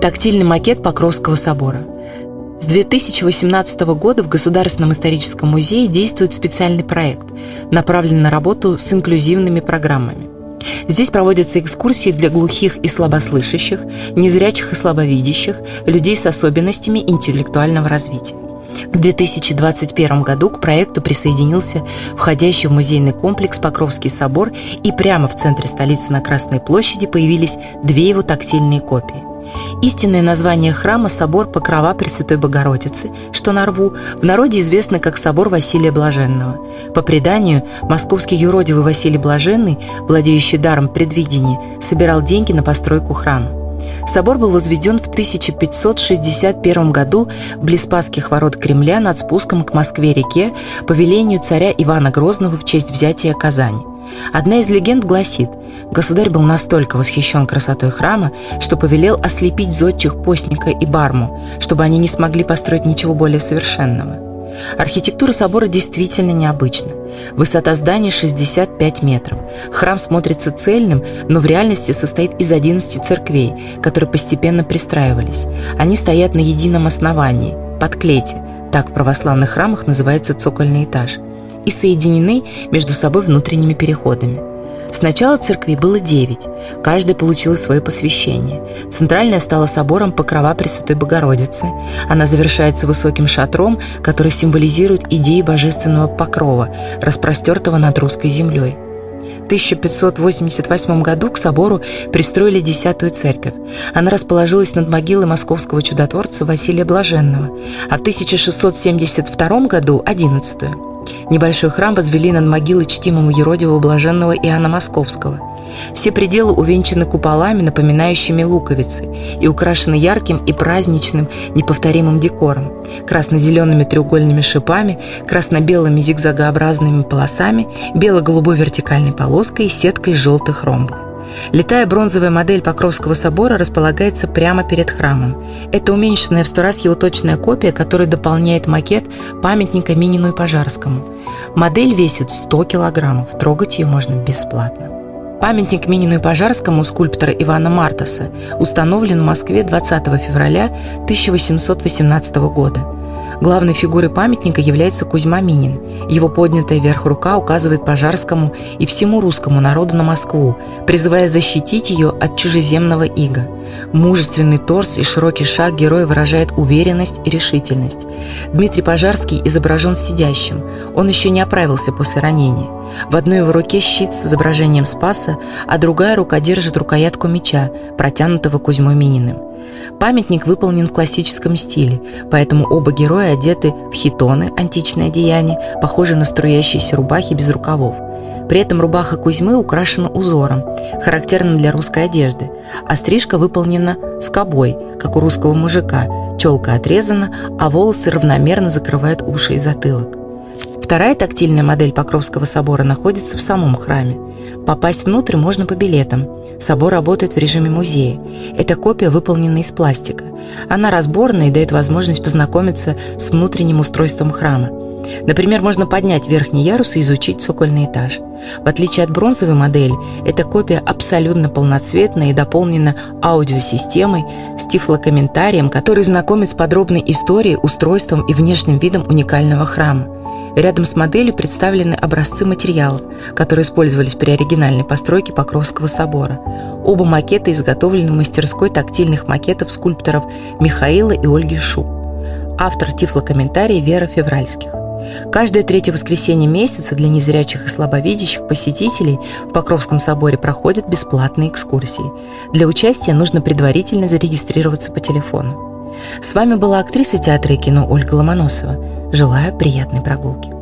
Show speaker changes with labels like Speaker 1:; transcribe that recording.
Speaker 1: Тактильный макет Покровского собора. С 2018 года в Государственном историческом музее действует специальный проект, направленный на работу с инклюзивными программами. Здесь проводятся экскурсии для глухих и слабослышащих, незрячих и слабовидящих, людей с особенностями интеллектуального развития. В 2021 году к проекту присоединился входящий в музейный комплекс Покровский собор, и прямо в центре столицы на Красной площади появились две его тактильные копии. Истинное название храма – собор Покрова Пресвятой Богородицы, что на рву, в народе известно как собор Василия Блаженного. По преданию, московский юродивый Василий Блаженный, владеющий даром предвидения, собирал деньги на постройку храма. Собор был возведен в 1561 году близ Спасских ворот Кремля над спуском к Москве-реке по велению царя Ивана Грозного в честь взятия Казани. Одна из легенд гласит, государь был настолько восхищен красотой храма, что повелел ослепить зодчих постника и барму, чтобы они не смогли построить ничего более совершенного. Архитектура собора действительно необычна. Высота здания 65 метров. Храм смотрится цельным, но в реальности состоит из 11 церквей, которые постепенно пристраивались. Они стоят на едином основании, под клете, так в православных храмах называется цокольный этаж – и соединены между собой внутренними переходами. Сначала церквей было девять, каждая получила свое посвящение. Центральная стала собором Покрова Пресвятой Богородицы. Она завершается высоким шатром, который символизирует идеи божественного покрова, распростертого над русской землей. В 1588 году к собору пристроили десятую церковь. Она расположилась над могилой московского чудотворца Василия Блаженного, а в 1672 году – одиннадцатую. Небольшой храм возвели над могилой чтимому Еродиву Блаженного Иоанна Московского. Все пределы увенчаны куполами, напоминающими луковицы, и украшены ярким и праздничным неповторимым декором, красно-зелеными треугольными шипами, красно-белыми зигзагообразными полосами, бело-голубой вертикальной полоской и сеткой желтых ромбов. Летая бронзовая модель Покровского собора располагается прямо перед храмом. Это уменьшенная в сто раз его точная копия, которая дополняет макет памятника Минину и Пожарскому. Модель весит 100 килограммов, трогать ее можно бесплатно. Памятник Минину и Пожарскому скульптора Ивана Мартаса установлен в Москве 20 февраля 1818 года. Главной фигурой памятника является Кузьма Минин. Его поднятая вверх рука указывает Пожарскому и всему русскому народу на Москву, призывая защитить ее от чужеземного ига. Мужественный торс и широкий шаг героя выражает уверенность и решительность. Дмитрий Пожарский изображен сидящим. Он еще не оправился после ранения. В одной его руке щит с изображением Спаса, а другая рука держит рукоятку меча, протянутого Кузьмой Мининым. Памятник выполнен в классическом стиле, поэтому оба героя одеты в хитоны, античное одеяние, похожие на струящиеся рубахи без рукавов. При этом рубаха Кузьмы украшена узором, характерным для русской одежды, а стрижка выполнена скобой, как у русского мужика, челка отрезана, а волосы равномерно закрывают уши и затылок. Вторая тактильная модель Покровского собора находится в самом храме. Попасть внутрь можно по билетам. Собор работает в режиме музея. Эта копия выполнена из пластика. Она разборная и дает возможность познакомиться с внутренним устройством храма. Например, можно поднять верхний ярус и изучить цокольный этаж. В отличие от бронзовой модели, эта копия абсолютно полноцветная и дополнена аудиосистемой с тифлокомментарием, который знакомит с подробной историей, устройством и внешним видом уникального храма. Рядом с моделью представлены образцы материалов, которые использовались при оригинальной постройке Покровского собора. Оба макета изготовлены в мастерской тактильных макетов скульпторов Михаила и Ольги Шу. Автор тифлокомментария Вера Февральских. Каждое третье воскресенье месяца для незрячих и слабовидящих посетителей в Покровском соборе проходят бесплатные экскурсии. Для участия нужно предварительно зарегистрироваться по телефону. С вами была актриса театра и кино Ольга Ломоносова. Желаю приятной прогулки.